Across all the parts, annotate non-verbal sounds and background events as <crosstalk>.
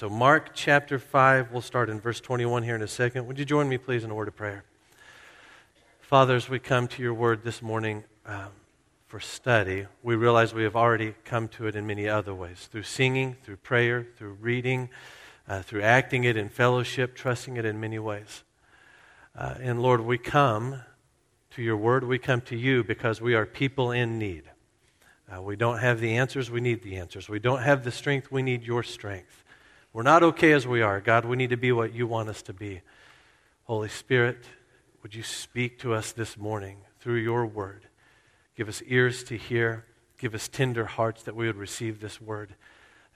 So, Mark chapter 5, we'll start in verse 21 here in a second. Would you join me, please, in a word of prayer? Father, as we come to your word this morning um, for study, we realize we have already come to it in many other ways through singing, through prayer, through reading, uh, through acting it in fellowship, trusting it in many ways. Uh, and Lord, we come to your word, we come to you because we are people in need. Uh, we don't have the answers, we need the answers. We don't have the strength, we need your strength. We're not okay as we are. God, we need to be what you want us to be. Holy Spirit, would you speak to us this morning through your word? Give us ears to hear, give us tender hearts that we would receive this word,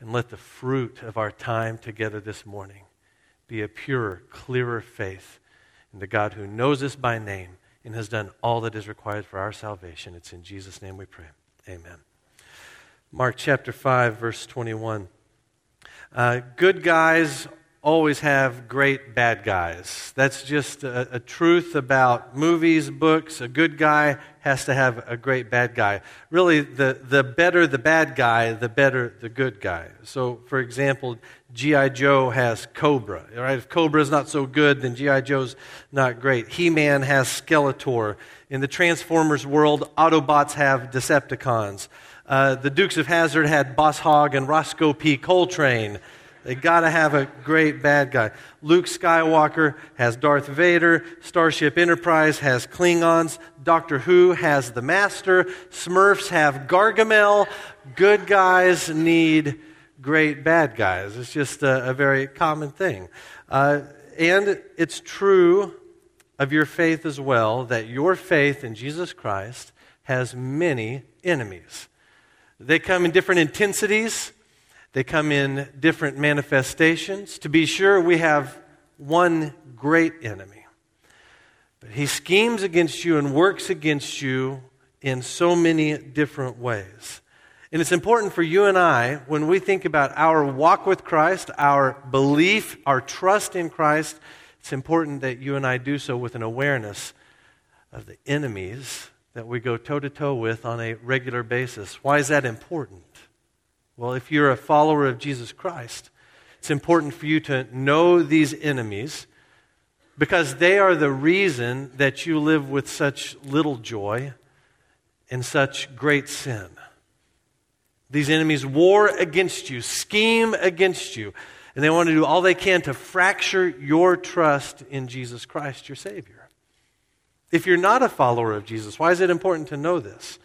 and let the fruit of our time together this morning be a purer, clearer faith in the God who knows us by name and has done all that is required for our salvation. It's in Jesus' name we pray. Amen. Mark chapter 5, verse 21. Uh, good guys always have great bad guys. That's just a, a, truth about movies, books. A good guy has to have a great bad guy. Really, the, the better the bad guy, the better the good guy. So, for example, G.I. Joe has Cobra. Right? If Cobra is not so good, then G.I. Joe's not great. He Man has Skeletor. In the Transformers world, Autobots have Decepticons. Uh, the Dukes of Hazzard had Boss Hogg and Roscoe P. Coltrane. They got to have a great bad guy. Luke Skywalker has Darth Vader. Starship Enterprise has Klingons. Doctor Who has the Master. Smurfs have Gargamel. Good guys need great bad guys. It's just a, a very common thing. Uh, and it's true of your faith as well that your faith in Jesus Christ has many enemies. They come in different intensities. They come in different manifestations. To be sure, we have one great enemy. But he schemes against you and works against you in so many different ways. And it's important for you and I, when we think about our walk with Christ, our belief, our trust in Christ, it's important that you and I do so with an awareness of the enemies that we go toe to toe with on a regular basis. Why is that important? Well, if you're a follower of Jesus Christ, it's important for you to know these enemies because they are the reason that you live with such little joy and such great sin. These enemies war against you, scheme against you, and they want to do all they can to fracture your trust in Jesus Christ, your Savior. If you're not a follower of Jesus, why is it important to know this?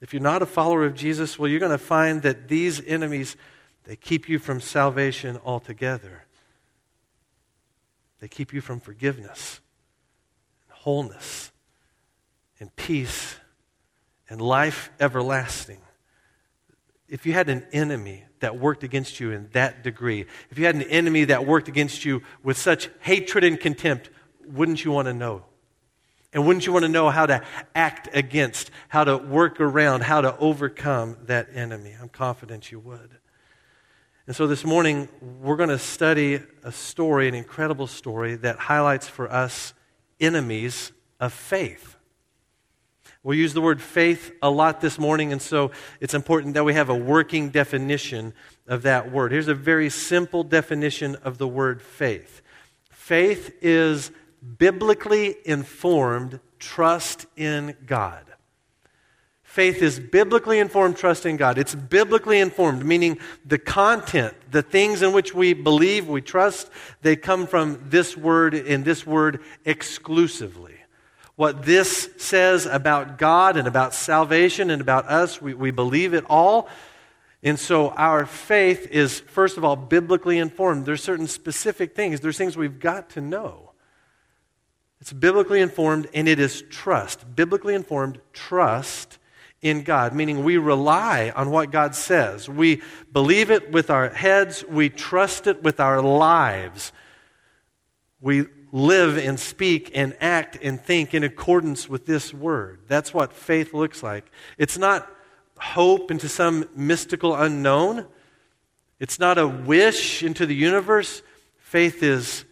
If you're not a follower of Jesus, well, you're going to find that these enemies, they keep you from salvation altogether. They keep you from forgiveness, and wholeness, and peace, and life everlasting. If you had an enemy that worked against you in that degree, if you had an enemy that worked against you with such hatred and contempt, wouldn't you want to know and wouldn't you want to know how to act against, how to work around, how to overcome that enemy? I'm confident you would. And so this morning, we're going to study a story, an incredible story that highlights for us enemies of faith. We'll use the word faith a lot this morning, and so it's important that we have a working definition of that word. Here's a very simple definition of the word faith faith is biblically informed trust in God. Faith is biblically informed trust in God. It's biblically informed, meaning the content, the things in which we believe, we trust, they come from this word in this word exclusively. What this says about God and about salvation and about us, we, we believe it all. And so our faith is, first of all, biblically informed. There's certain specific things, there's things we've got to know. It's biblically informed and it is trust. Biblically informed trust in God, meaning we rely on what God says. We believe it with our heads, we trust it with our lives. We live and speak and act and think in accordance with this word. That's what faith looks like. It's not hope into some mystical unknown, it's not a wish into the universe. Faith is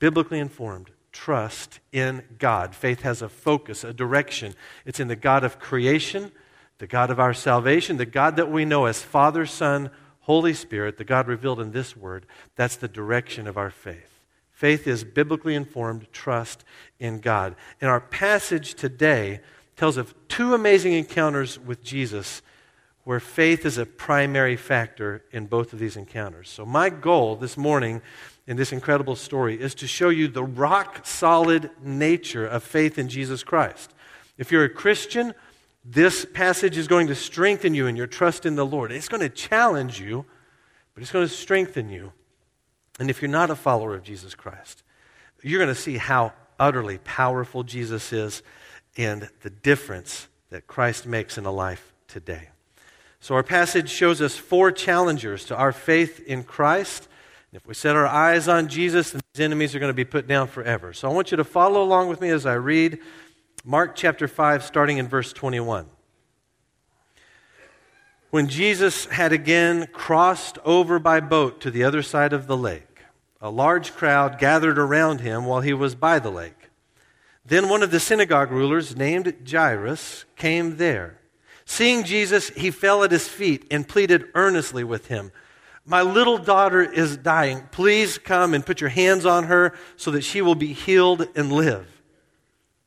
biblically informed trust in God. Faith has a focus, a direction. It's in the God of creation, the God of our salvation, the God that we know as Father, Son, Holy Spirit, the God revealed in this word, that's the direction of our faith. Faith is biblically informed trust in God. And our passage today tells of two amazing encounters with Jesus where faith is a primary factor in both of these encounters. So, my goal this morning in this incredible story is to show you the rock solid nature of faith in Jesus Christ. If you're a Christian, this passage is going to strengthen you in your trust in the Lord. It's going to challenge you, but it's going to strengthen you. And if you're not a follower of Jesus Christ, you're going to see how utterly powerful Jesus is and the difference that Christ makes in a life today. So, our passage shows us four challengers to our faith in Christ. If we set our eyes on Jesus, these enemies are going to be put down forever. So, I want you to follow along with me as I read Mark chapter 5, starting in verse 21. When Jesus had again crossed over by boat to the other side of the lake, a large crowd gathered around him while he was by the lake. Then one of the synagogue rulers, named Jairus, came there. Seeing Jesus, he fell at his feet and pleaded earnestly with him. My little daughter is dying. Please come and put your hands on her so that she will be healed and live.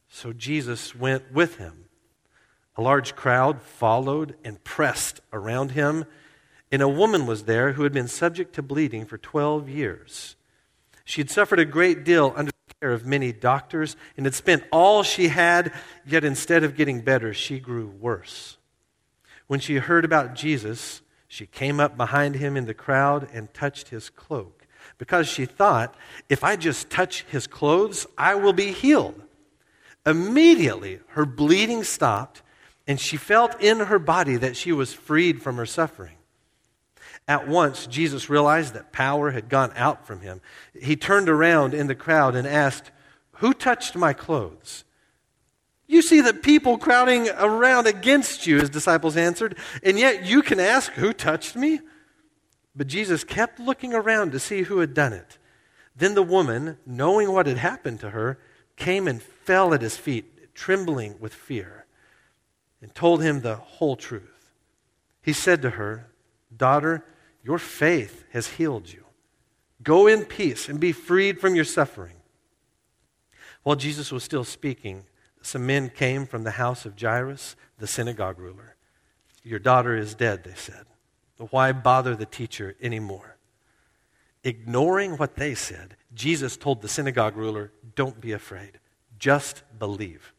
So Jesus went with him. A large crowd followed and pressed around him, and a woman was there who had been subject to bleeding for 12 years. She had suffered a great deal under the care of many doctors and had spent all she had, yet instead of getting better, she grew worse. When she heard about Jesus, she came up behind him in the crowd and touched his cloak, because she thought, if I just touch his clothes, I will be healed. Immediately, her bleeding stopped, and she felt in her body that she was freed from her suffering. At once, Jesus realized that power had gone out from him. He turned around in the crowd and asked, Who touched my clothes? You see the people crowding around against you, his disciples answered, and yet you can ask, Who touched me? But Jesus kept looking around to see who had done it. Then the woman, knowing what had happened to her, came and fell at his feet, trembling with fear, and told him the whole truth. He said to her, Daughter, your faith has healed you. Go in peace and be freed from your suffering. While Jesus was still speaking, some men came from the house of Jairus, the synagogue ruler. Your daughter is dead, they said. Why bother the teacher anymore? Ignoring what they said, Jesus told the synagogue ruler, Don't be afraid, just believe.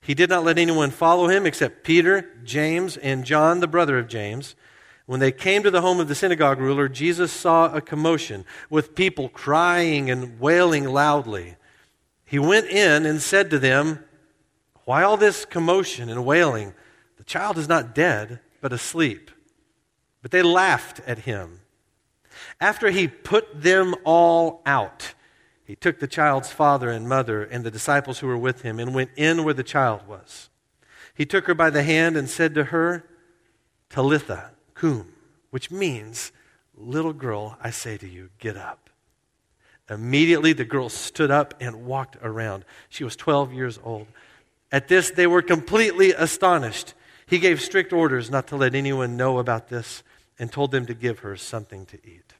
He did not let anyone follow him except Peter, James, and John, the brother of James. When they came to the home of the synagogue ruler, Jesus saw a commotion with people crying and wailing loudly he went in and said to them, Why all this commotion and wailing? The child is not dead, but asleep. But they laughed at him. After he put them all out, he took the child's father and mother and the disciples who were with him and went in where the child was. He took her by the hand and said to her, Talitha cum, which means, Little girl, I say to you, get up. Immediately, the girl stood up and walked around. She was 12 years old. At this, they were completely astonished. He gave strict orders not to let anyone know about this and told them to give her something to eat.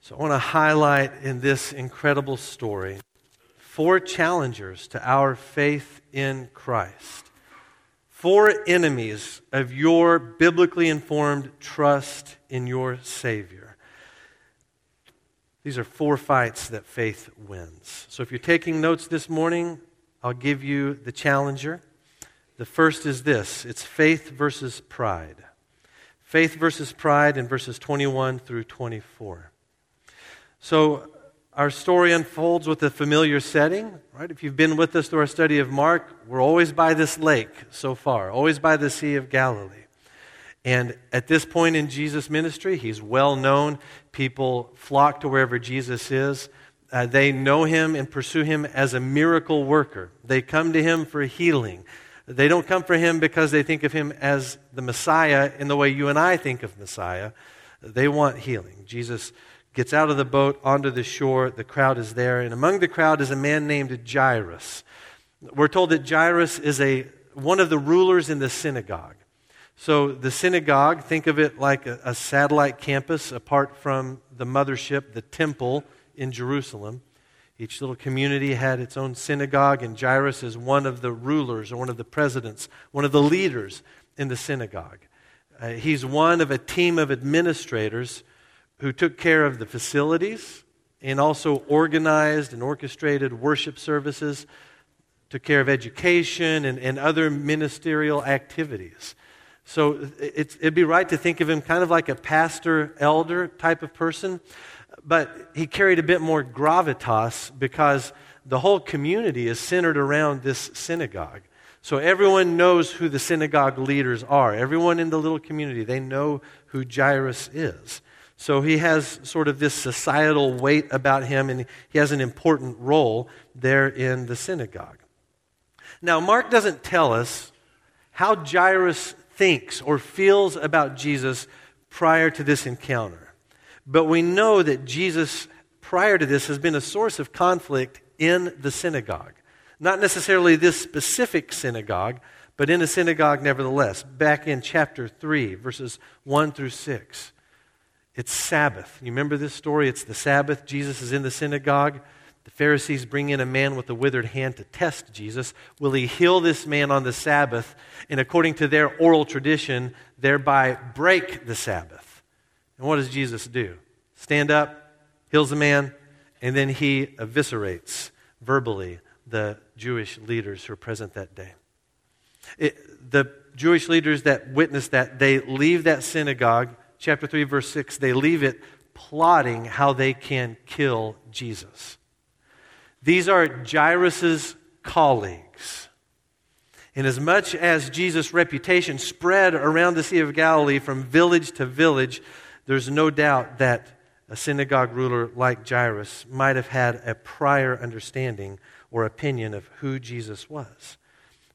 So, I want to highlight in this incredible story four challengers to our faith in Christ, four enemies of your biblically informed trust in your Savior. These are four fights that faith wins. So if you're taking notes this morning, I'll give you the challenger. The first is this it's faith versus pride. Faith versus pride in verses 21 through 24. So our story unfolds with a familiar setting, right? If you've been with us through our study of Mark, we're always by this lake so far, always by the Sea of Galilee. And at this point in Jesus' ministry, he's well known. People flock to wherever Jesus is. Uh, they know him and pursue him as a miracle worker. They come to him for healing. They don't come for him because they think of him as the Messiah in the way you and I think of Messiah. They want healing. Jesus gets out of the boat onto the shore. The crowd is there. And among the crowd is a man named Jairus. We're told that Jairus is a, one of the rulers in the synagogue. So, the synagogue, think of it like a, a, satellite campus apart from the mothership, the temple in Jerusalem. Each little community had its own synagogue, and Jairus is one of the rulers or one of the presidents, one of the leaders in the synagogue. Uh, he's one of a team of administrators who took care of the facilities and also organized and orchestrated worship services, took care of education and, and other ministerial activities. So it'd be right to think of him kind of like a pastor elder type of person, but he carried a bit more gravitas because the whole community is centered around this synagogue. So everyone knows who the synagogue leaders are. Everyone in the little community, they know who Jairus is. So he has sort of this societal weight about him, and he has an important role there in the synagogue. Now, Mark doesn't tell us how Jairus thinks or feels about Jesus prior to this encounter. But we know that Jesus, prior to this, has been a source of conflict in the synagogue. Not necessarily this specific synagogue, but in a synagogue nevertheless. Back in chapter 3, verses 1 through 6. It's Sabbath. You remember this story? It's the Sabbath. Jesus is in the synagogue. The Pharisees bring in a man with a withered hand to test Jesus. Will he heal this man on the Sabbath? And according to their oral tradition, thereby break the Sabbath. And what does Jesus do? Stand up, heals the man, and then he eviscerates verbally the Jewish leaders who are present that day. It, the Jewish leaders that witnessed that, they leave that synagogue, chapter 3, verse 6, they leave it plotting how they can kill Jesus. These are Jairus' colleagues. Inasmuch as Jesus' reputation spread around the Sea of Galilee from village to village, there's no doubt that a synagogue ruler like Jairus might have had a prior understanding or opinion of who Jesus was.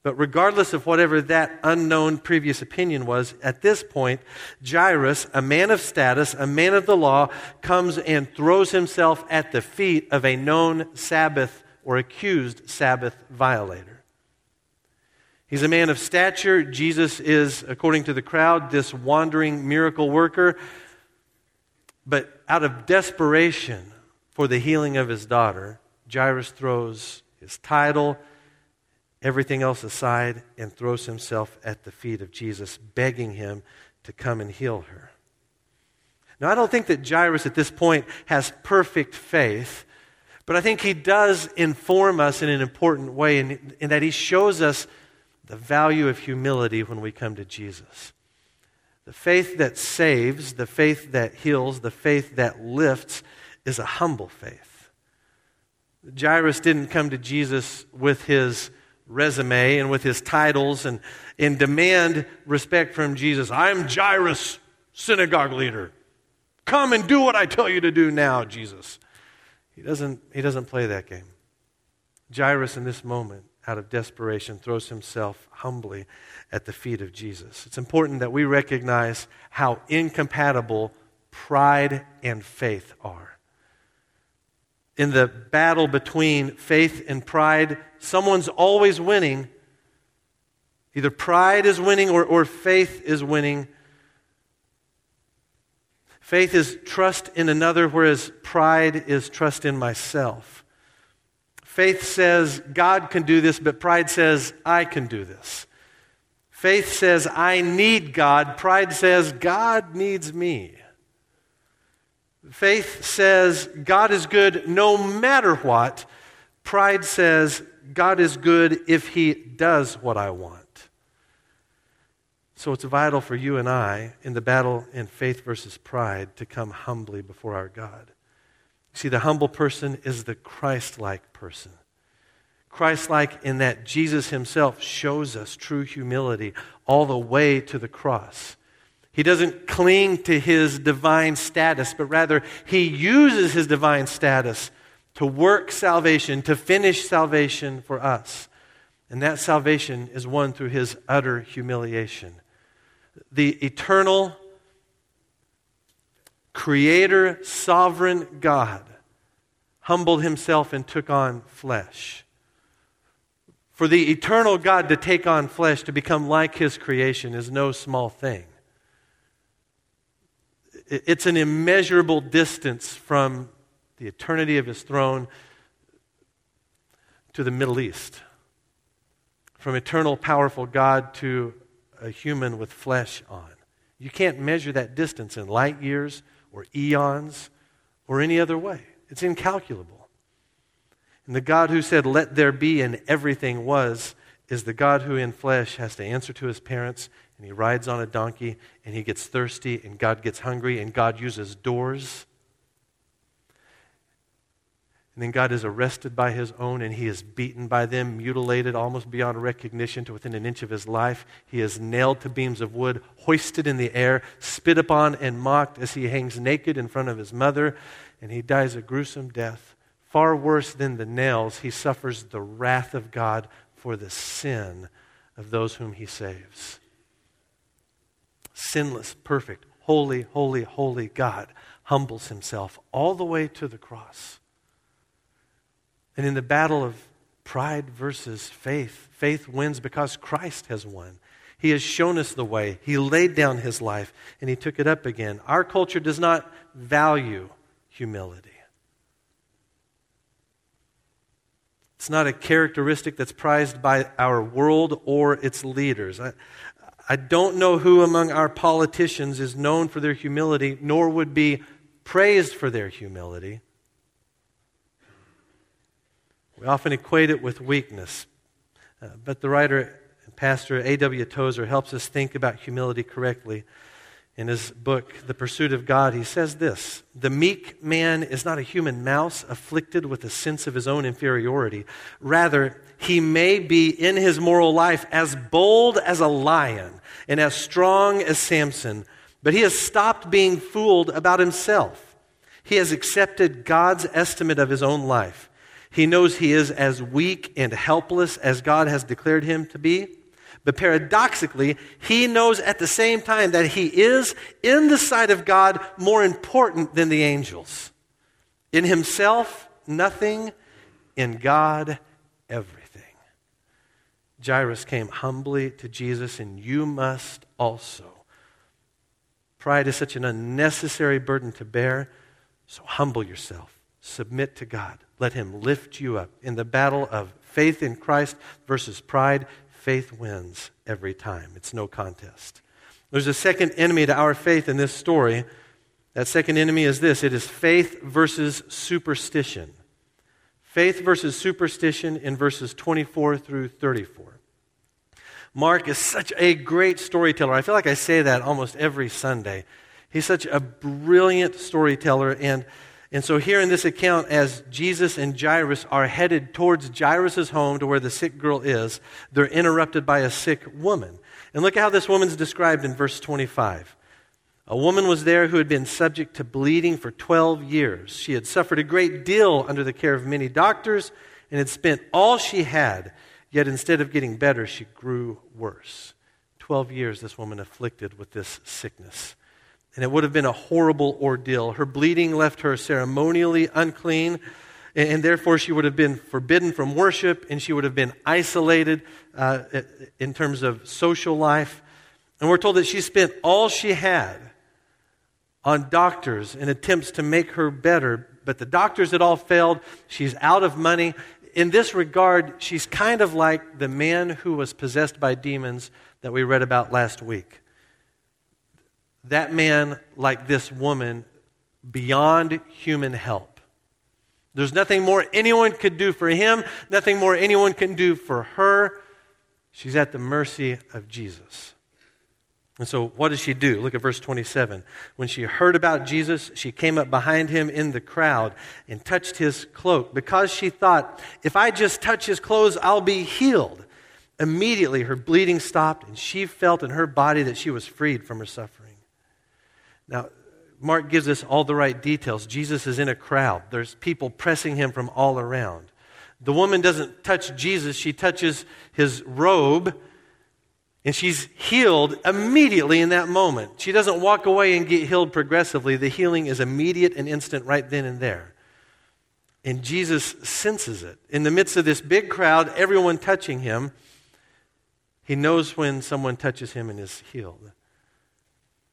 But regardless of whatever that unknown previous opinion was, at this point, Jairus, a man of status, a man of the law, comes and throws himself at the feet of a known Sabbath or accused Sabbath violator. He's a man of stature. Jesus is, according to the crowd, this wandering miracle worker. But out of desperation for the healing of his daughter, Jairus throws his title, everything else aside and throws himself at the feet of Jesus, begging him to come and heal her. Now, I don't think that Jairus at this point has perfect faith, but I think he does inform us in an important way in, in that he shows us the value of humility when we come to Jesus. The faith that saves, the faith that heals, the faith that lifts is a humble faith. Jairus didn't come to Jesus with his resume and with his titles and, and demand respect from Jesus. I'm Jairus, synagogue leader. Come and do what I tell you to do now, Jesus. He doesn't, he doesn't play that game. Jairus, in this moment, out of desperation, throws himself humbly at the feet of Jesus. It's important that we recognize how incompatible pride and faith are in the battle between faith and pride, someone's always winning. Either pride is winning or, or faith is winning. Faith is trust in another, whereas pride is trust in myself. Faith says, God can do this, but pride says, I can do this. Faith says, I need God. Pride says, God needs me. Faith says God is good no matter what. Pride says God is good if he does what I want. So it's vital for you and I in the battle in faith versus pride to come humbly before our God. See, the humble person is the Christ like person. Christ like in that Jesus himself shows us true humility all the way to the cross. He doesn't cling to his divine status, but rather he uses his divine status to work salvation, to finish salvation for us. And that salvation is won through his utter humiliation. The eternal, creator, sovereign God humbled himself and took on flesh For the eternal God to take on flesh, to become like his creation, is no small thing. It's an immeasurable distance from the eternity of his throne to the Middle East. From eternal, powerful God to a human with flesh on. You can't measure that distance in light years or eons or any other way. It's incalculable. And the God who said, Let there be, and everything was, is the God who in flesh has to answer to his parents, and he rides on a donkey, and he gets thirsty, and God gets hungry, and God uses doors and then God is arrested by his own and he is beaten by them, mutilated almost beyond recognition to within an inch of his life. He is nailed to beams of wood, hoisted in the air, spit upon and mocked as he hangs naked in front of his mother, and he dies a gruesome death. Far worse than the nails, he suffers the wrath of God for the sin of those whom he saves. Sinless, perfect, holy, holy, holy God humbles himself all the way to the cross and in the battle of pride versus faith, faith wins because Christ has won. He has shown us the way. He laid down his life and he took it up again. Our culture does not value humility. It's not a characteristic that's prized by our world or its leaders. I, I don't know who among our politicians is known for their humility, nor would be praised for their humility. We often equate it with weakness. Uh, but the writer and pastor A.W. Tozer helps us think about humility correctly. In his book, The Pursuit of God, he says this The meek man is not a human mouse afflicted with a sense of his own inferiority. Rather, he may be in his moral life as bold as a lion and as strong as Samson, but he has stopped being fooled about himself. He has accepted God's estimate of his own life. He knows he is as weak and helpless as God has declared him to be. But paradoxically, he knows at the same time that he is, in the sight of God, more important than the angels. In himself, nothing. In God, everything. Jairus came humbly to Jesus, and you must also. Pride is such an unnecessary burden to bear, so humble yourself, submit to God. Let him lift you up. In the battle of faith in Christ versus pride, faith wins every time. It's no contest. There's a second enemy to our faith in this story. That second enemy is this it is faith versus superstition. Faith versus superstition in verses 24 through 34. Mark is such a great storyteller. I feel like I say that almost every Sunday. He's such a brilliant storyteller, and and so, here in this account, as Jesus and Jairus are headed towards Jairus' home to where the sick girl is, they're interrupted by a sick woman. And look at how this woman's described in verse 25. A woman was there who had been subject to bleeding for 12 years. She had suffered a great deal under the care of many doctors and had spent all she had, yet instead of getting better, she grew worse. 12 years, this woman afflicted with this sickness and it would have been a horrible ordeal. Her bleeding left her ceremonially unclean, and, therefore she would have been forbidden from worship, and she would have been isolated uh, in terms of social life. And we're told that she spent all she had on doctors in attempts to make her better, but the doctors had all failed. She's out of money. In this regard, she's kind of like the man who was possessed by demons that we read about last week that man, like this woman, beyond human help. There's nothing more anyone could do for him, nothing more anyone can do for her. She's at the mercy of Jesus. And so, what does she do? Look at verse 27. When she heard about Jesus, she came up behind him in the crowd and touched his cloak because she thought, if I just touch his clothes, I'll be healed. Immediately, her bleeding stopped, and she felt in her body that she was freed from her suffering. Now, Mark gives us all the right details. Jesus is in a crowd, there's people pressing him from all around. The woman doesn't touch Jesus, she touches his robe, and she's healed immediately in that moment. She doesn't walk away and get healed progressively. The healing is immediate and instant right then and there. And Jesus senses it. In the midst of this big crowd, everyone touching him, he knows when someone touches him and is healed.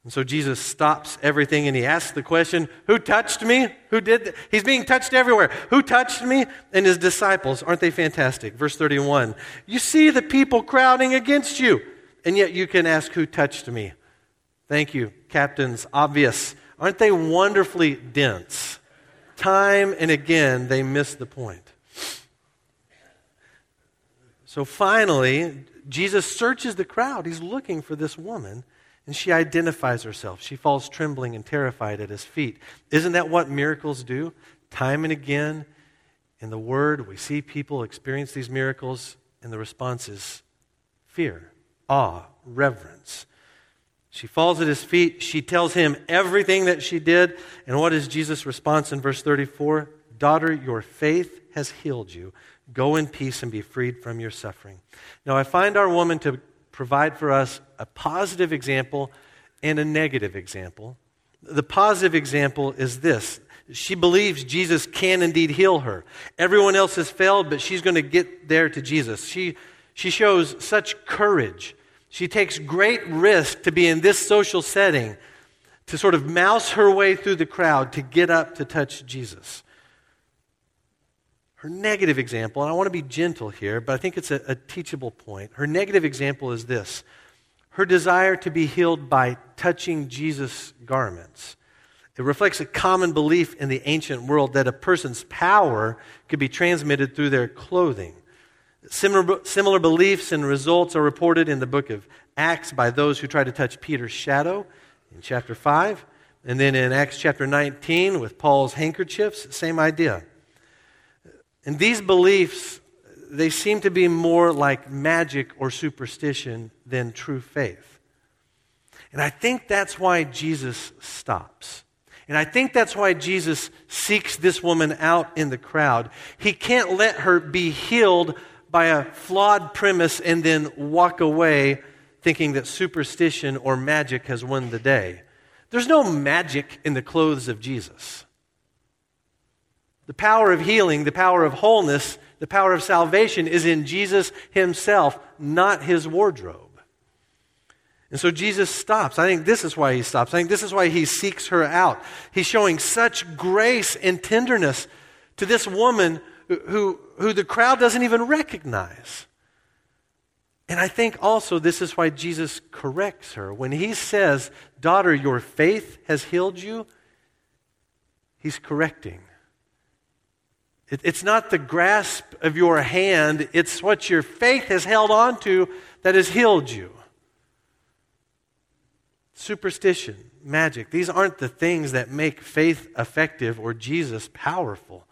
And so Jesus stops everything and he asks the question, Who touched me? Who did? He's being touched everywhere. Who touched me? And his disciples. Aren't they fantastic? Verse 31. You see the people crowding against you, and yet you can ask, Who touched me? Thank you, captains. Obvious. Aren't they wonderfully dense? Time and again, they miss the point. So finally, Jesus searches the crowd. He's looking for this woman, and she identifies herself. She falls trembling and terrified at his feet. Isn't that what miracles do? Time and again, in the Word, we see people experience these miracles, and the response is fear, awe, reverence. She falls at his feet. She tells him everything that she did. And what is Jesus' response in verse 34? Daughter, your faith has healed you. Go in peace and be freed from your suffering. Now, I find our woman to provide for us a positive example and a negative example. The positive example is this she believes Jesus can indeed heal her. Everyone else has failed, but she's going to get there to Jesus. She, she shows such courage she takes great risk to be in this social setting, to sort of mouse her way through the crowd to get up to touch Jesus. Her negative example, and I want to be gentle here, but I think it's a, a teachable point. Her negative example is this her desire to be healed by touching Jesus' garments. It reflects a common belief in the ancient world that a person's power could be transmitted through their clothing. Similar, similar beliefs and results are reported in the book of Acts by those who try to touch Peter's shadow in chapter 5. And then in Acts chapter 19 with Paul's handkerchiefs, same idea. And these beliefs, they seem to be more like magic or superstition than true faith. And I think that's why Jesus stops. And I think that's why Jesus seeks this woman out in the crowd. He can't let her be healed by a flawed premise and then walk away thinking that superstition or magic has won the day. There's no magic in the clothes of Jesus. The power of healing, the power of wholeness, the power of salvation is in Jesus himself, not his wardrobe. And so Jesus stops. I think this is why he stops. I think this is why he seeks her out. He's showing such grace and tenderness to this woman who, who the crowd doesn't even recognize. And I think also this is why Jesus corrects her. When he says, Daughter, your faith has healed you, he's correcting. It, it's not the grasp of your hand, it's what your faith has held on to that has healed you. Superstition, magic, these aren't the things that make faith effective or Jesus powerful.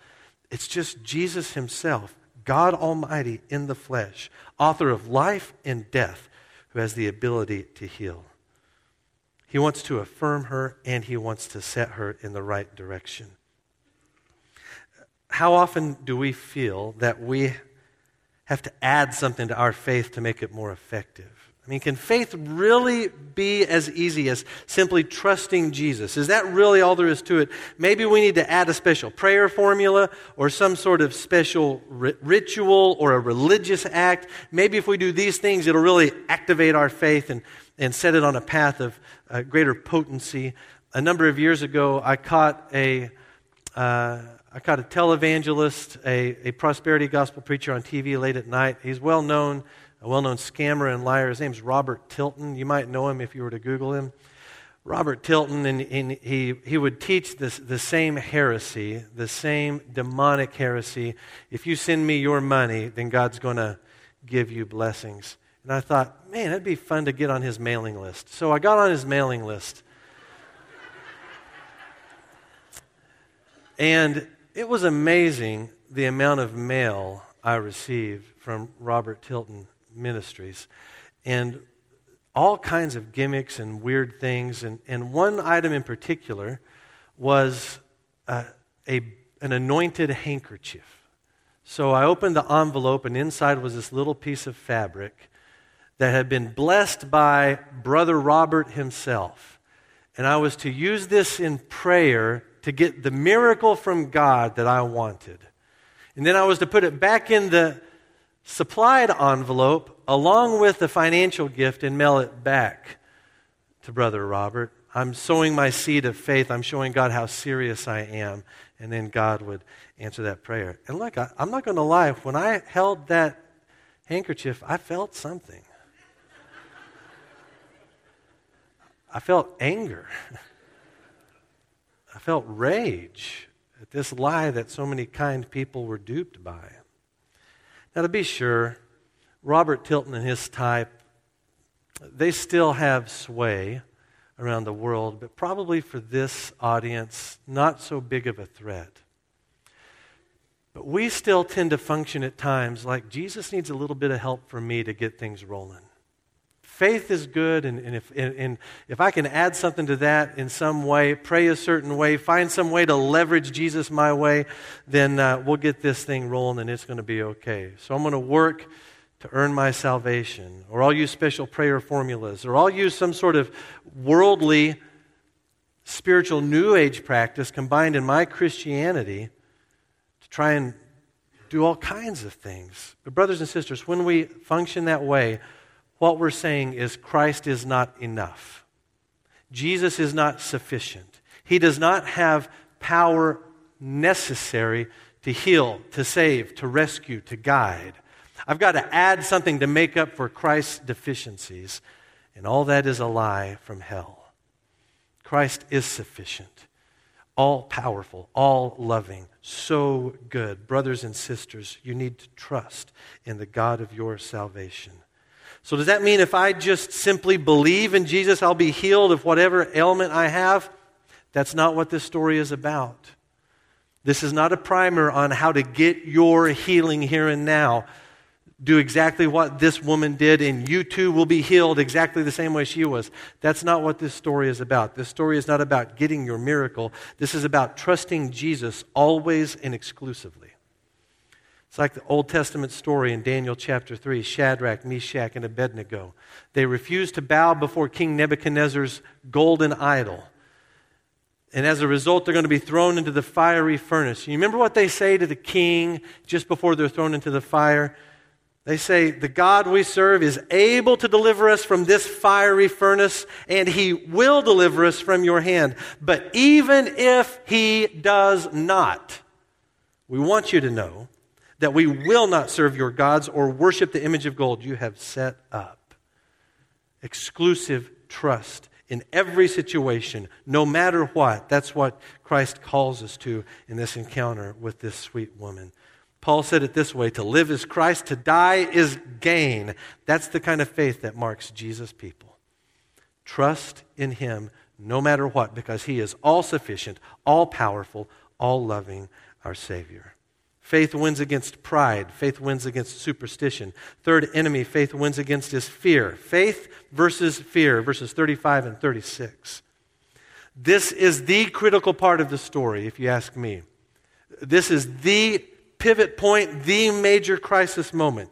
It's just Jesus Himself, God Almighty in the flesh, author of life and death, who has the ability to heal. He wants to affirm her and He wants to set her in the right direction. How often do we feel that we have to add something to our faith to make it more effective? I mean, can faith really be as easy as simply trusting Jesus? Is that really all there is to it? Maybe we need to add a special prayer formula or some sort of special ri- ritual or a religious act. Maybe if we do these things, it'll really activate our faith and, and set it on a path of uh, greater potency. A number of years ago, I caught a. Uh, I caught a televangelist, a, a prosperity gospel preacher on TV late at night. He's well known a well known scammer and liar. His name's Robert Tilton. You might know him if you were to Google him. Robert Tilton, and, and he, he would teach this, the same heresy, the same demonic heresy. If you send me your money, then God's going to give you blessings. And I thought, man, it'd be fun to get on his mailing list. So I got on his mailing list. and it was amazing the amount of mail I received from Robert Tilton ministries. And all kinds of gimmicks and weird things. And, and one item in particular was uh, a, an anointed handkerchief. So I opened the envelope, and inside was this little piece of fabric that had been blessed by Brother Robert himself. And I was to use this in prayer to get the miracle from God that I wanted. And then I was to put it back in the supplied envelope along with the financial gift and mail it back to Brother Robert. I'm sowing my seed of faith. I'm showing God how serious I am. And then God would answer that prayer. And look, I, am not going to lie. When I held that handkerchief, I felt something. <laughs> I felt anger. <laughs> Felt rage at this lie that so many kind people were duped by. Now, to be sure, Robert Tilton and his type, they still have sway around the world, but probably for this audience, not so big of a threat. But we still tend to function at times like Jesus needs a little bit of help from me to get things rolling. Faith is good, and, and, if, and, and if I can add something to that in some way, pray a certain way, find some way to leverage Jesus my way, then uh, we'll get this thing rolling and it's going to be okay. So I'm going to work to earn my salvation, or I'll use special prayer formulas, or I'll use some sort of worldly, spiritual New Age practice combined in my Christianity to try and do all kinds of things. But, brothers and sisters, when we function that way, what we're saying is Christ is not enough. Jesus is not sufficient. He does not have power necessary to heal, to save, to rescue, to guide. I've got to add something to make up for Christ's deficiencies, and all that is a lie from hell. Christ is sufficient, all powerful, all loving, so good. Brothers and sisters, you need to trust in the God of your salvation. So, does that mean if I just simply believe in Jesus, I'll be healed of whatever ailment I have? That's not what this story is about. This is not a primer on how to get your healing here and now. Do exactly what this woman did, and you too will be healed exactly the same way she was. That's not what this story is about. This story is not about getting your miracle. This is about trusting Jesus always and exclusively. It's like the Old Testament story in Daniel chapter 3 Shadrach, Meshach, and Abednego. They refused to bow before King Nebuchadnezzar's golden idol. And as a result, they're going to be thrown into the fiery furnace. You remember what they say to the king just before they're thrown into the fire? They say, The God we serve is able to deliver us from this fiery furnace, and he will deliver us from your hand. But even if he does not, we want you to know that we will not serve your gods or worship the image of gold you have set up. Exclusive trust in every situation, no matter what. That's what Christ calls us to in this encounter with this sweet woman. Paul said it this way to live is Christ, to die is gain. That's the kind of faith that marks Jesus' people. Trust in him no matter what, because he is all sufficient, all powerful, all loving, our Savior. Faith wins against pride. Faith wins against superstition. Third enemy, faith wins against is fear. Faith versus fear, verses 35 and 36. This is the critical part of the story, if you ask me. This is the pivot point, the major crisis moment.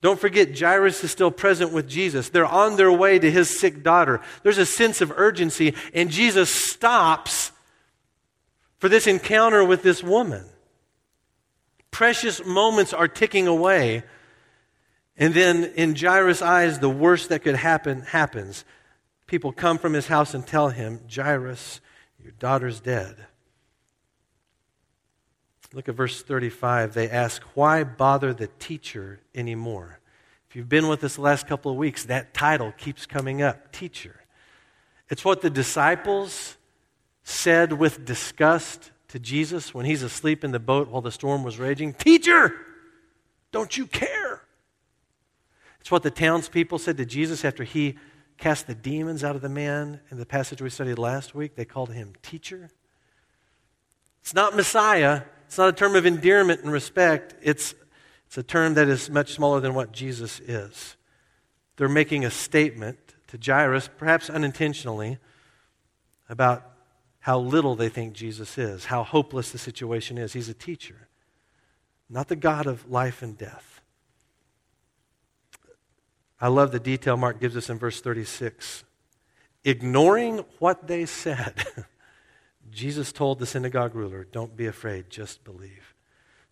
Don't forget, Jairus is still present with Jesus. They're on their way to his sick daughter. There's a sense of urgency, and Jesus stops for this encounter with this woman precious moments are ticking away. And then in Jairus' eyes, the worst that could happen happens. People come from his house and tell him, Jairus, your daughter's dead. Look at verse 35. They ask, Why bother the teacher anymore? If you've been with us the last couple of weeks, that title keeps coming up teacher. It's what the disciples said with disgust to Jesus when he's asleep in the boat while the storm was raging Teacher, don't you care? It's what the townspeople said to Jesus after he cast the demons out of the man in the passage we studied last week. They called him teacher. It's not Messiah. It's not a term of endearment and respect. It's, it's a term that is much smaller than what Jesus is. They're making a statement to Jairus, perhaps unintentionally, about how little they think Jesus is, how hopeless the situation is. He's a teacher, not the God of life and death. I love the detail Mark gives us in verse 36. Ignoring what they said, <laughs> Jesus told the synagogue ruler, Don't be afraid, just believe.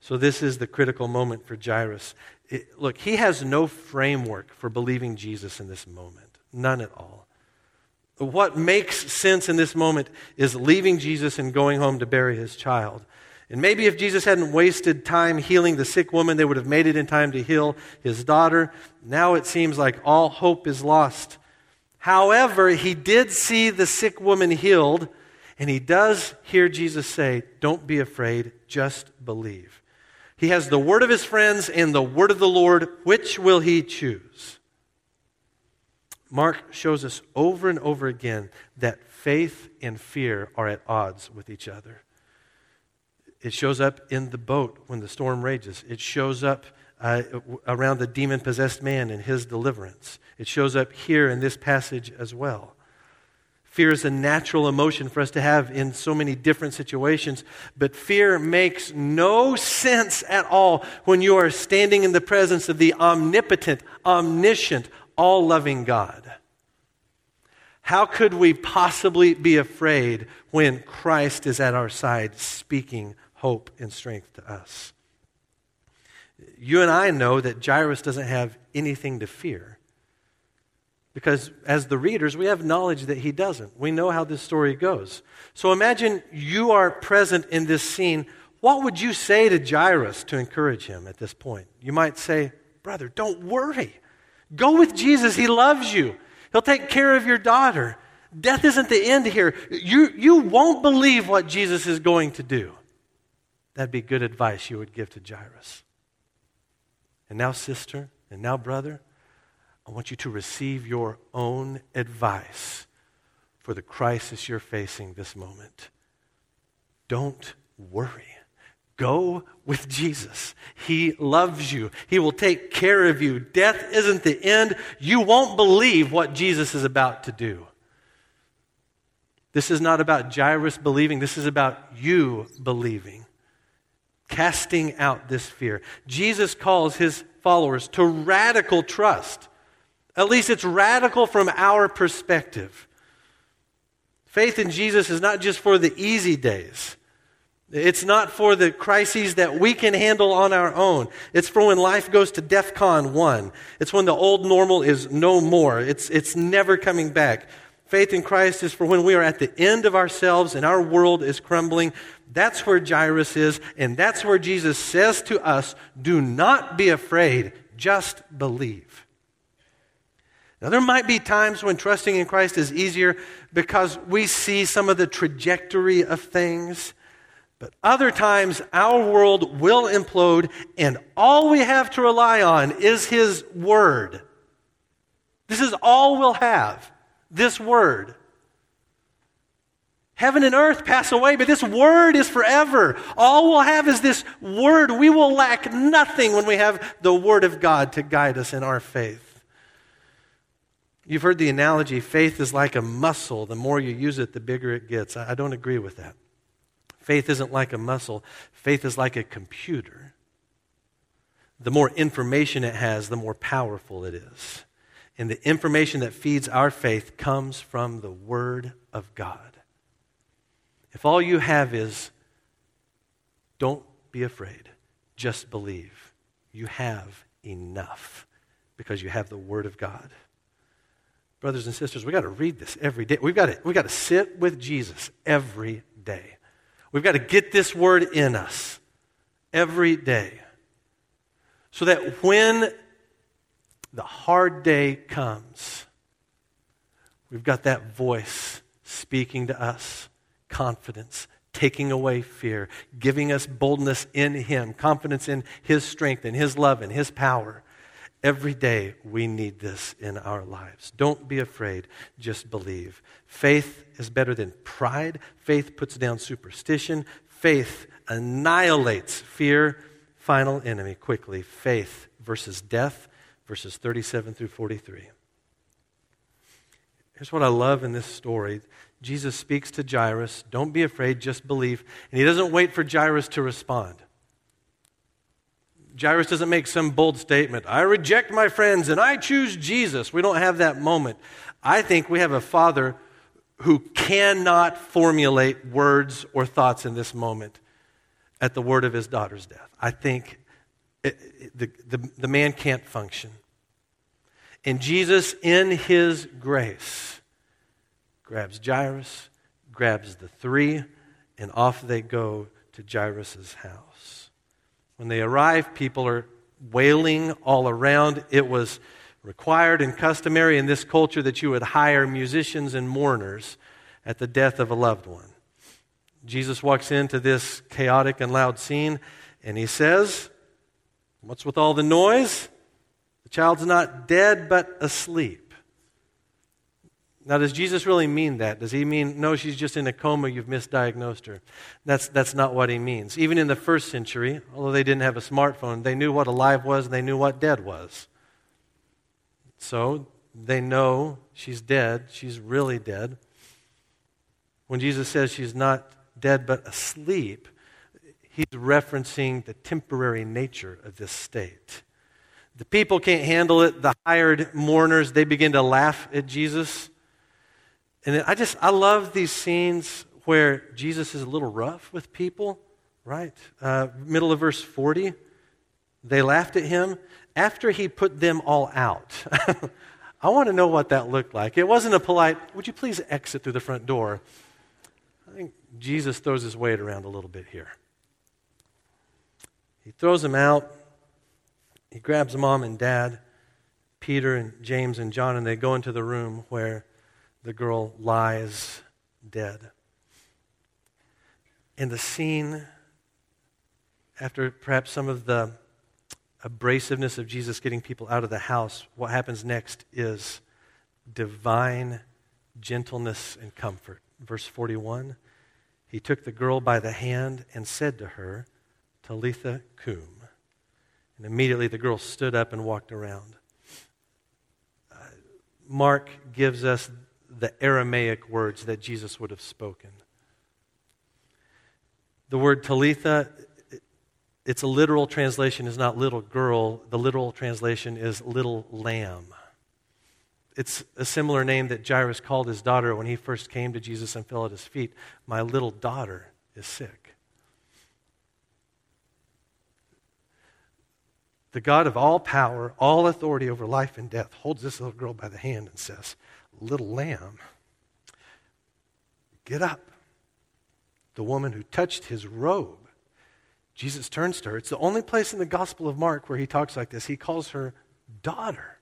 So, this is the critical moment for Jairus. It, look, he has no framework for believing Jesus in this moment, none at all. What makes sense in this moment is leaving Jesus and going home to bury his child. And maybe if Jesus hadn't wasted time healing the sick woman, they would have made it in time to heal his daughter. Now it seems like all hope is lost. However, he did see the sick woman healed, and he does hear Jesus say, Don't be afraid, just believe. He has the word of his friends and the word of the Lord. Which will he choose? Mark shows us over and over again that faith and fear are at odds with each other. It shows up in the boat when the storm rages. It shows up uh, around the demon possessed man and his deliverance. It shows up here in this passage as well. Fear is a natural emotion for us to have in so many different situations, but fear makes no sense at all when you are standing in the presence of the omnipotent, omniscient, all loving God. How could we possibly be afraid when Christ is at our side speaking hope and strength to us? You and I know that Jairus doesn't have anything to fear. Because as the readers, we have knowledge that he doesn't. We know how this story goes. So imagine you are present in this scene. What would you say to Jairus to encourage him at this point? You might say, Brother, don't worry. Go with Jesus. He loves you, He'll take care of your daughter. Death isn't the end here. You, you won't believe what Jesus is going to do. That'd be good advice you would give to Jairus. And now, sister, and now, brother, I want you to receive your own advice for the crisis you're facing this moment. Don't worry. Go with Jesus. He loves you. He will take care of you. Death isn't the end. You won't believe what Jesus is about to do. This is not about Jairus believing, this is about you believing casting out this fear. Jesus calls his followers to radical trust. At least it's radical from our perspective. Faith in Jesus is not just for the easy days. It's not for the crises that we can handle on our own. It's for when life goes to DEF CON 1. It's when the old normal is no more. It's, it's never coming back. Faith in Christ is for when we are at the end of ourselves and our world is crumbling. That's where Jairus is, and that's where Jesus says to us, Do not be afraid, just believe. Now, there might be times when trusting in Christ is easier because we see some of the trajectory of things. But other times, our world will implode, and all we have to rely on is His Word. This is all we'll have this word. Heaven and earth pass away, but this word is forever. All we'll have is this word. We will lack nothing when we have the word of God to guide us in our faith. You've heard the analogy faith is like a muscle. The more you use it, the bigger it gets. I don't agree with that. Faith isn't like a muscle, faith is like a computer. The more information it has, the more powerful it is. And the information that feeds our faith comes from the Word of God. If all you have is, don't be afraid, just believe, you have enough because you have the Word of God. Brothers and sisters, we've got to read this every day. We've got to, we've got to sit with Jesus every day. We've got to get this Word in us every day so that when the hard day comes, we've got that voice speaking to us confidence, taking away fear, giving us boldness in Him, confidence in His strength and His love and His power. Every day we need this in our lives. Don't be afraid, just believe. Faith is better than pride. Faith puts down superstition. Faith annihilates fear. Final enemy, quickly. Faith versus death verses 37 through 43. Here's what I love in this story Jesus speaks to Jairus, don't be afraid, just believe. And he doesn't wait for Jairus to respond. Jairus doesn't make some bold statement, I reject my friends and I choose Jesus. We don't have that moment. I think we have a father who cannot formulate words or thoughts in this moment. at the word of his daughter's death. I think it, it, the, the, the man can't function. And Jesus, in his grace, grabs Jairus, grabs the three, and off they go to Jairus' house. When they arrive, people are wailing all around. It was required and customary in this culture that you would hire musicians and mourners at the death of a loved one. Jesus walks into this chaotic and loud scene and he says, What's with all the noise? The child's not dead, but asleep. Now, does Jesus really mean that? Does he mean, no, she's just in a coma, you've misdiagnosed her? That's, that's not what he means. Even in the first century, although they didn't have a smartphone, they knew what alive was and they knew what dead was. So they know she's dead, she's really dead. When Jesus says she's not dead but asleep, he's referencing the temporary nature of this state. The people can't handle it. The hired mourners, they begin to laugh at Jesus. And I just, I love these scenes where Jesus is a little rough with people, right? Uh, middle of verse 40, they laughed at him after he put them all out. <laughs> I want to know what that looked like. It wasn't a polite, would you please exit through the front door? I think Jesus throws his weight around a little bit here. He throws them out. He grabs mom and dad, Peter and James and John, and they go into the room where the girl lies dead. In the scene, after perhaps some of the abrasiveness of Jesus getting people out of the house, what happens next is divine gentleness and comfort. Verse 41 He took the girl by the hand and said to her, Talitha cum. And immediately the girl stood up and walked around. Uh, Mark gives us the Aramaic words that Jesus would have spoken. The word Talitha, its a literal translation is not little girl. The literal translation is little lamb. It's a similar name that Jairus called his daughter when he first came to Jesus and fell at his feet. My little daughter is sick. The God of all power, all authority over life and death, holds this little girl by the hand and says, little lamb, Get up. The woman who touched his robe. Jesus turns to her. It's the only place in the Gospel of Mark where he talks like this. He calls her daughter.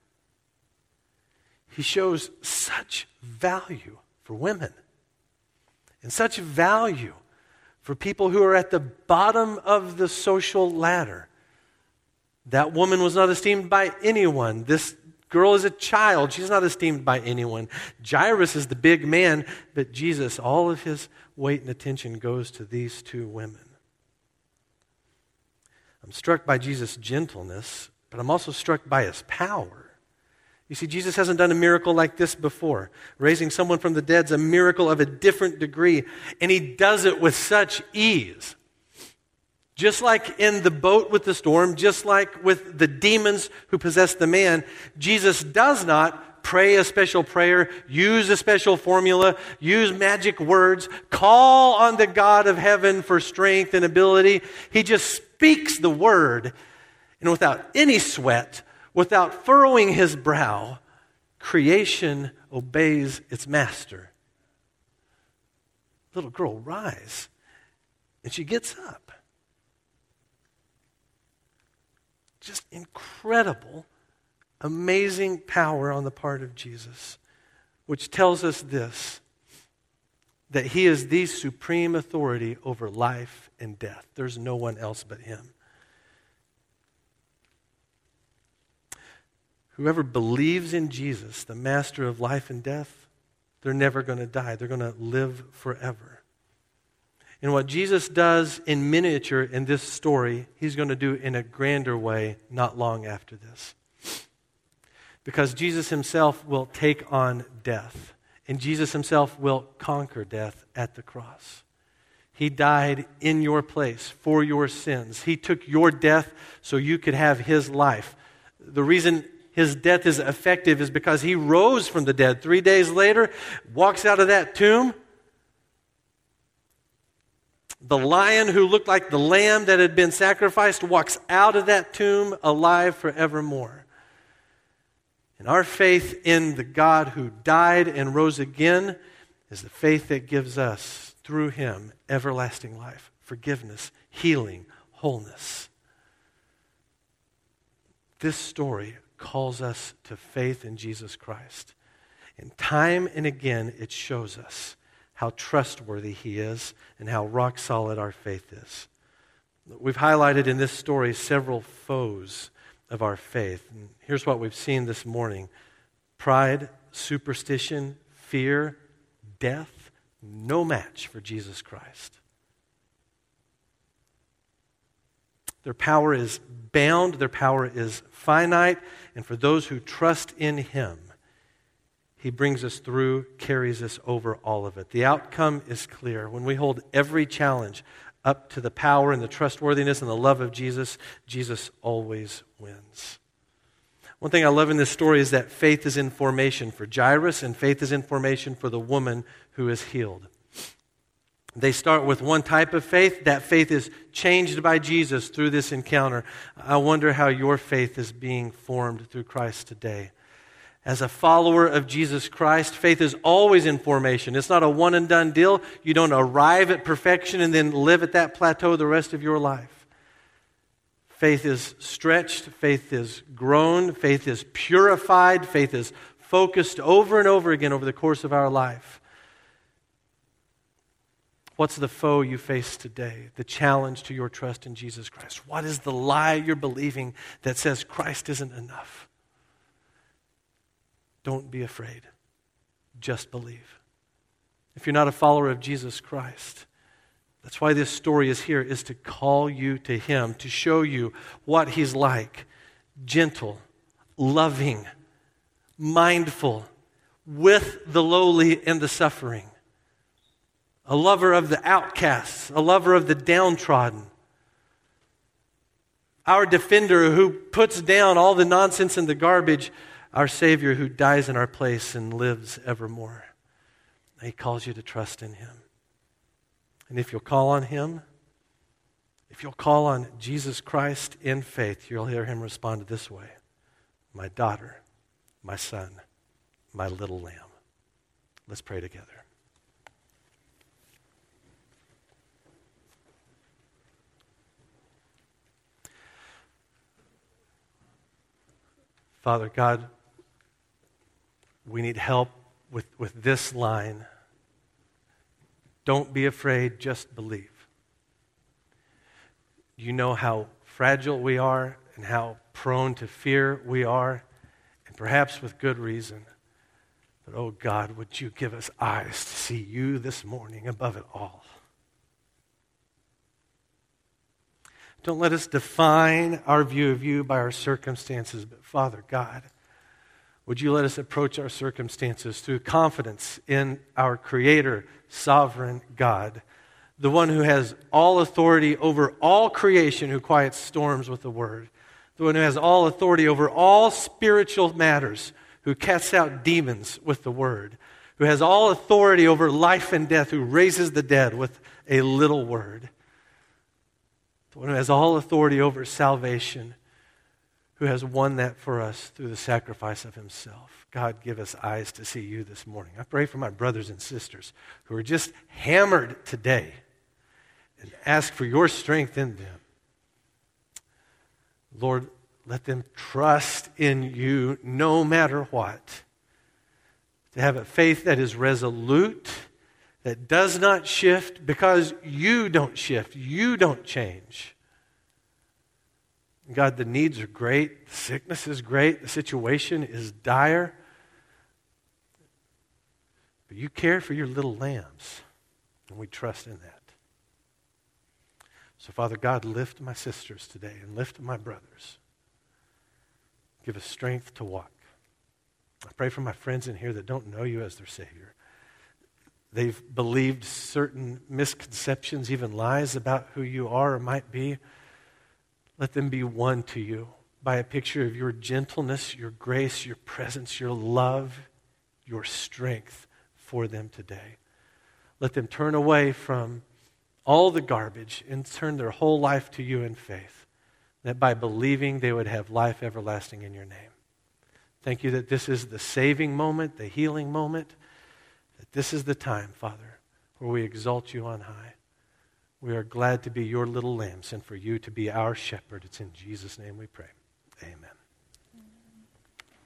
He shows such value for women and such value for people who are at the bottom of the social ladder. That woman was not esteemed by anyone. This girl is a child. She's not esteemed by anyone. Jairus is the big man, but Jesus, all of his weight and attention goes to these two women. I'm struck by Jesus' gentleness, but I'm also struck by his power. You see, Jesus hasn't done a miracle like this before. Raising someone from the dead is a miracle of a different degree, and he does it with such ease. Just like in the boat with the storm, just like with the demons who possessed the man, Jesus does not pray a special prayer, use a special formula, use magic words, call on the God of heaven for strength and ability. He just speaks the word, and without any sweat, without furrowing his brow, creation obeys its master. Little girl, rise. And she gets up. Just incredible, amazing power on the part of Jesus, which tells us this that he is the supreme authority over life and death. There's no one else but him. Whoever believes in Jesus, the master of life and death, they're never going to die. They're going to live forever. And what Jesus does in miniature in this story, he's going to do in a grander way not long after this. Because Jesus himself will take on death, and Jesus himself will conquer death at the cross. He died in your place for your sins. He took your death so you could have his life. The reason his death is effective is because he rose from the dead. Three days later, walks out of that tomb The lion who looked like the lamb that had been sacrificed walks out of that tomb alive forevermore. And our faith in the God who died and rose again is the faith that gives us, through him, everlasting life, forgiveness, healing, wholeness. This story calls us to faith in Jesus Christ. And time and again, it shows us how trustworthy he is and how rock solid our faith is. We've highlighted in this story several foes of our faith. And here's what we've seen this morning pride, superstition, fear, death, no match for Jesus Christ. Their power is bound, their power is finite, and for those who trust in Him, He brings us through, carries us over all of it. The outcome is clear. When we hold every challenge up to the power and the trustworthiness and the love of Jesus, Jesus always wins. One thing I love in this story is that faith is in formation for Jairus and faith is in formation for the woman who is healed. They start with one type of faith. That faith is changed by Jesus through this encounter. I wonder how your faith is being formed through Christ today. As a follower of Jesus Christ, faith is always in formation. It's not a one and done deal. You don't arrive at perfection and then live at that plateau the rest of your life. Faith is stretched, faith is grown, faith is purified, faith is focused over and over again over the course of our life. What's the foe you face today? The challenge to your trust in Jesus Christ. What is the lie you're believing that says Christ isn't enough? Don't be afraid. Just believe. If you're not a follower of Jesus Christ, that's why this story is here, is to call you to Him, to show you what He's like gentle, loving, mindful, with the lowly and the suffering a lover of the outcasts, a lover of the downtrodden. Our defender who puts down all the nonsense and the garbage, our Savior who dies in our place and lives evermore. He calls you to trust in Him. And if you'll call on Him, if you'll call on Jesus Christ in faith, you'll hear Him respond this way My daughter, my son, my little lamb. Let's pray together. Father God, we need help with, with this line. Don't be afraid, just believe. You know how fragile we are and how prone to fear we are, and perhaps with good reason. But oh God, would you give us eyes to see you this morning above it all? Don't let us define our view of you by our circumstances, but Father God, would you let us approach our circumstances through confidence in our Creator, sovereign God, the one who has all authority over all creation, who quiets storms with the word, the one who has all authority over all spiritual matters, who casts out demons with the word, who has all authority over life and death, who raises the dead with a little word the one who has all authority over salvation, who has won that for us through the sacrifice of himself. God, give us eyes to see you this morning. I pray for my brothers and sisters who are just hammered today and ask for your strength in them. Lord, let them trust in you no matter what. To have a faith that is resolute that does not shift because you don't shift, you don't change. God, the needs are great, the sickness is great, the situation is dire. But you care for your little lambs, and we trust in that. So, Father God, lift my sisters today and lift my brothers. Give us strength to walk. I pray for my friends in here that don't know you as their Savior. They've believed certain misconceptions, even lies about who you are or might be. Let them be won to you by a picture of your gentleness, your grace, your presence, your love, your strength for them today. Let them turn away from all the garbage and turn their whole life to you in faith, that by believing they would have life everlasting in your name. Thank you that this is the saving moment, the healing moment, that this is the time, Father, where we exalt you on high. We are glad to be your little lambs and for you to be our shepherd. It's in Jesus' name we pray. Amen.